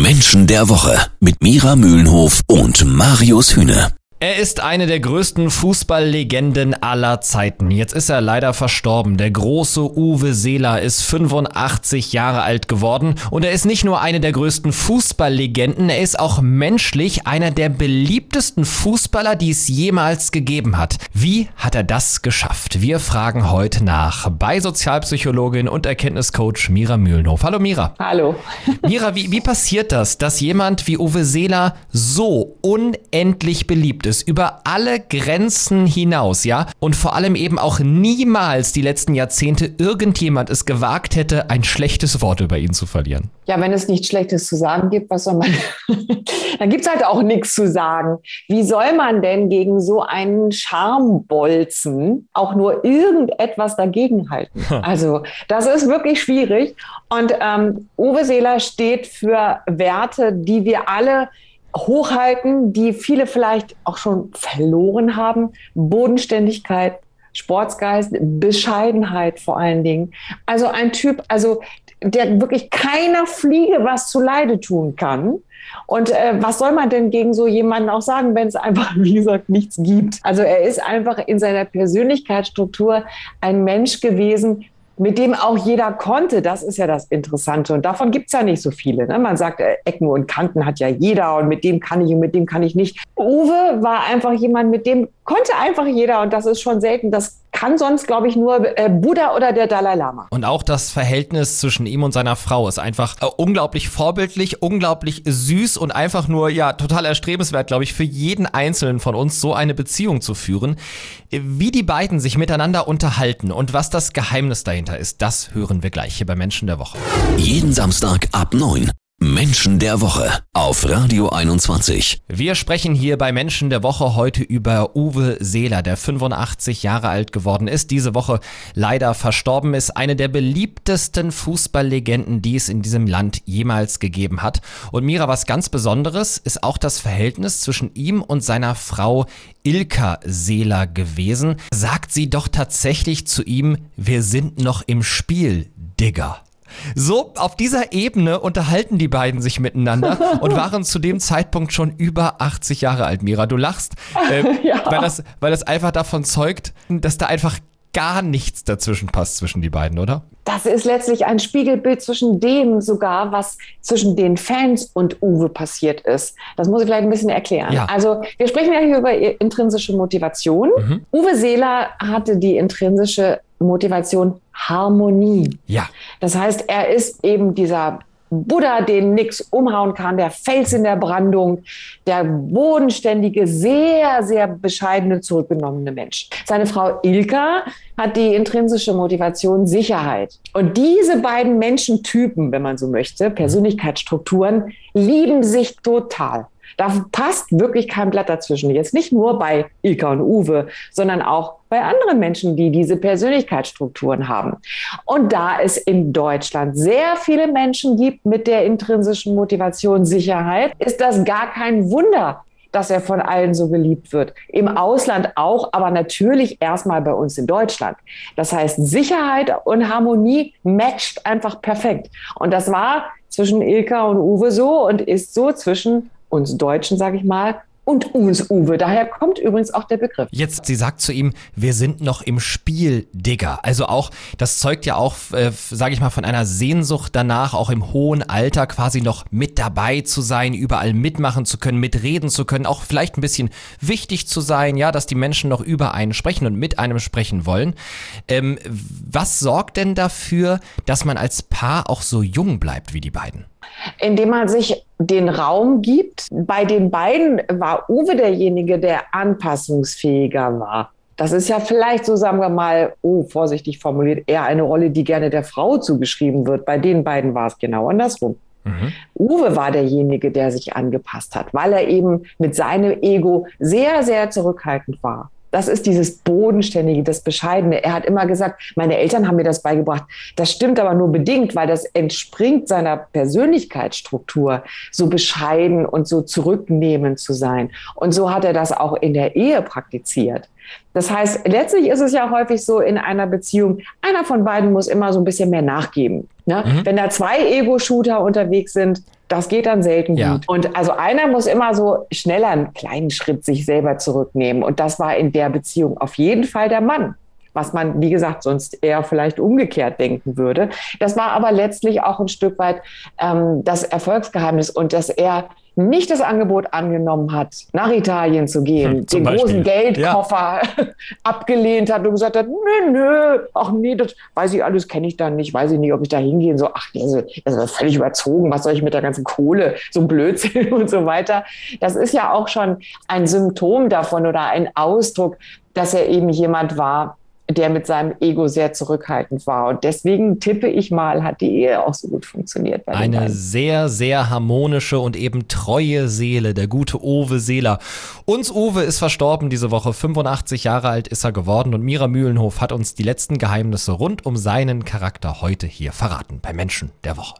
Menschen der Woche mit Mira Mühlenhof und Marius Hühne. Er ist eine der größten Fußballlegenden aller Zeiten. Jetzt ist er leider verstorben. Der große Uwe Seeler ist 85 Jahre alt geworden und er ist nicht nur eine der größten Fußballlegenden, er ist auch menschlich einer der beliebtesten Fußballer, die es jemals gegeben hat. Wie hat er das geschafft? Wir fragen heute nach bei Sozialpsychologin und Erkenntniscoach Mira Mühlenhof. Hallo Mira. Hallo. Mira, wie, wie passiert das, dass jemand wie Uwe Seeler so unendlich beliebt ist? Ist, über alle Grenzen hinaus, ja, und vor allem eben auch niemals die letzten Jahrzehnte irgendjemand es gewagt hätte, ein schlechtes Wort über ihn zu verlieren. Ja, wenn es nichts Schlechtes zu sagen gibt, was soll man, dann gibt es halt auch nichts zu sagen. Wie soll man denn gegen so einen Charmbolzen auch nur irgendetwas dagegenhalten? Also, das ist wirklich schwierig. Und ähm, Uwe Seeler steht für Werte, die wir alle hochhalten, die viele vielleicht auch schon verloren haben. Bodenständigkeit, Sportsgeist, Bescheidenheit vor allen Dingen. Also ein Typ, also der wirklich keiner Fliege was zu Leide tun kann. Und äh, was soll man denn gegen so jemanden auch sagen, wenn es einfach, wie gesagt, nichts gibt? Also er ist einfach in seiner Persönlichkeitsstruktur ein Mensch gewesen, mit dem auch jeder konnte. Das ist ja das Interessante. Und davon gibt es ja nicht so viele. Ne? Man sagt, äh, Ecken und Kanten hat ja jeder und mit dem kann ich und mit dem kann ich nicht. Uwe war einfach jemand, mit dem konnte einfach jeder und das ist schon selten. Das kann sonst, glaube ich, nur äh, Buddha oder der Dalai Lama. Und auch das Verhältnis zwischen ihm und seiner Frau ist einfach äh, unglaublich vorbildlich, unglaublich süß und einfach nur, ja, total erstrebenswert, glaube ich, für jeden Einzelnen von uns so eine Beziehung zu führen. Wie die beiden sich miteinander unterhalten und was das Geheimnis dahinter ist, das hören wir gleich hier bei Menschen der Woche. Jeden Samstag ab 9. Menschen der Woche auf Radio 21. Wir sprechen hier bei Menschen der Woche heute über Uwe Seeler, der 85 Jahre alt geworden ist, diese Woche leider verstorben ist, eine der beliebtesten Fußballlegenden, die es in diesem Land jemals gegeben hat. Und Mira, was ganz Besonderes ist auch das Verhältnis zwischen ihm und seiner Frau Ilka Seeler gewesen. Sagt sie doch tatsächlich zu ihm, wir sind noch im Spiel, Digger. So, auf dieser Ebene unterhalten die beiden sich miteinander und waren zu dem Zeitpunkt schon über 80 Jahre alt, Mira. Du lachst, äh, ja. weil, das, weil das einfach davon zeugt, dass da einfach gar nichts dazwischen passt zwischen die beiden, oder? Das ist letztlich ein Spiegelbild zwischen dem sogar, was zwischen den Fans und Uwe passiert ist. Das muss ich vielleicht ein bisschen erklären. Ja. Also wir sprechen ja hier über intrinsische Motivation. Mhm. Uwe Seeler hatte die intrinsische Motivation Harmonie. Ja. Das heißt, er ist eben dieser Buddha, den nix umhauen kann, der Fels in der Brandung, der bodenständige, sehr, sehr bescheidene, zurückgenommene Mensch. Seine Frau Ilka hat die intrinsische Motivation Sicherheit. Und diese beiden Menschentypen, wenn man so möchte, Persönlichkeitsstrukturen, lieben sich total. Da passt wirklich kein Blatt dazwischen. Jetzt nicht nur bei Ilka und Uwe, sondern auch bei anderen Menschen, die diese Persönlichkeitsstrukturen haben. Und da es in Deutschland sehr viele Menschen gibt mit der intrinsischen Motivation Sicherheit, ist das gar kein Wunder, dass er von allen so geliebt wird. Im Ausland auch, aber natürlich erstmal bei uns in Deutschland. Das heißt, Sicherheit und Harmonie matcht einfach perfekt. Und das war zwischen Ilka und Uwe so und ist so zwischen uns Deutschen, sage ich mal, und uns Uwe. Daher kommt übrigens auch der Begriff. Jetzt, sie sagt zu ihm, wir sind noch im Spiel, Digger. Also auch, das zeugt ja auch, äh, sage ich mal, von einer Sehnsucht danach, auch im hohen Alter quasi noch mit dabei zu sein, überall mitmachen zu können, mitreden zu können, auch vielleicht ein bisschen wichtig zu sein, ja, dass die Menschen noch über einen sprechen und mit einem sprechen wollen. Ähm, was sorgt denn dafür, dass man als Paar auch so jung bleibt wie die beiden? Indem man sich den Raum gibt. Bei den beiden war Uwe derjenige, der anpassungsfähiger war. Das ist ja vielleicht, so sagen wir mal, oh, vorsichtig formuliert, eher eine Rolle, die gerne der Frau zugeschrieben wird. Bei den beiden war es genau andersrum. Mhm. Uwe war derjenige, der sich angepasst hat, weil er eben mit seinem Ego sehr, sehr zurückhaltend war. Das ist dieses Bodenständige, das Bescheidene. Er hat immer gesagt, meine Eltern haben mir das beigebracht. Das stimmt aber nur bedingt, weil das entspringt seiner Persönlichkeitsstruktur, so bescheiden und so zurücknehmend zu sein. Und so hat er das auch in der Ehe praktiziert. Das heißt, letztlich ist es ja häufig so in einer Beziehung, einer von beiden muss immer so ein bisschen mehr nachgeben. Ne? Mhm. Wenn da zwei Ego-Shooter unterwegs sind, das geht dann selten ja. gut. Und also einer muss immer so schneller einen kleinen Schritt sich selber zurücknehmen. Und das war in der Beziehung auf jeden Fall der Mann was man, wie gesagt, sonst eher vielleicht umgekehrt denken würde. Das war aber letztlich auch ein Stück weit ähm, das Erfolgsgeheimnis und dass er nicht das Angebot angenommen hat, nach Italien zu gehen, hm, den Beispiel. großen Geldkoffer ja. abgelehnt hat und gesagt hat, nö, nö, ach nee, das weiß ich alles, kenne ich dann nicht, weiß ich nicht, ob ich da hingehen soll. Ach, das ist, das ist völlig überzogen, was soll ich mit der ganzen Kohle, so ein Blödsinn und so weiter. Das ist ja auch schon ein Symptom davon oder ein Ausdruck, dass er eben jemand war, der mit seinem Ego sehr zurückhaltend war. Und deswegen tippe ich mal, hat die Ehe auch so gut funktioniert. Eine sehr, sehr harmonische und eben treue Seele, der gute Owe Seeler. Uns Uwe ist verstorben diese Woche, 85 Jahre alt ist er geworden und Mira Mühlenhof hat uns die letzten Geheimnisse rund um seinen Charakter heute hier verraten bei Menschen der Woche.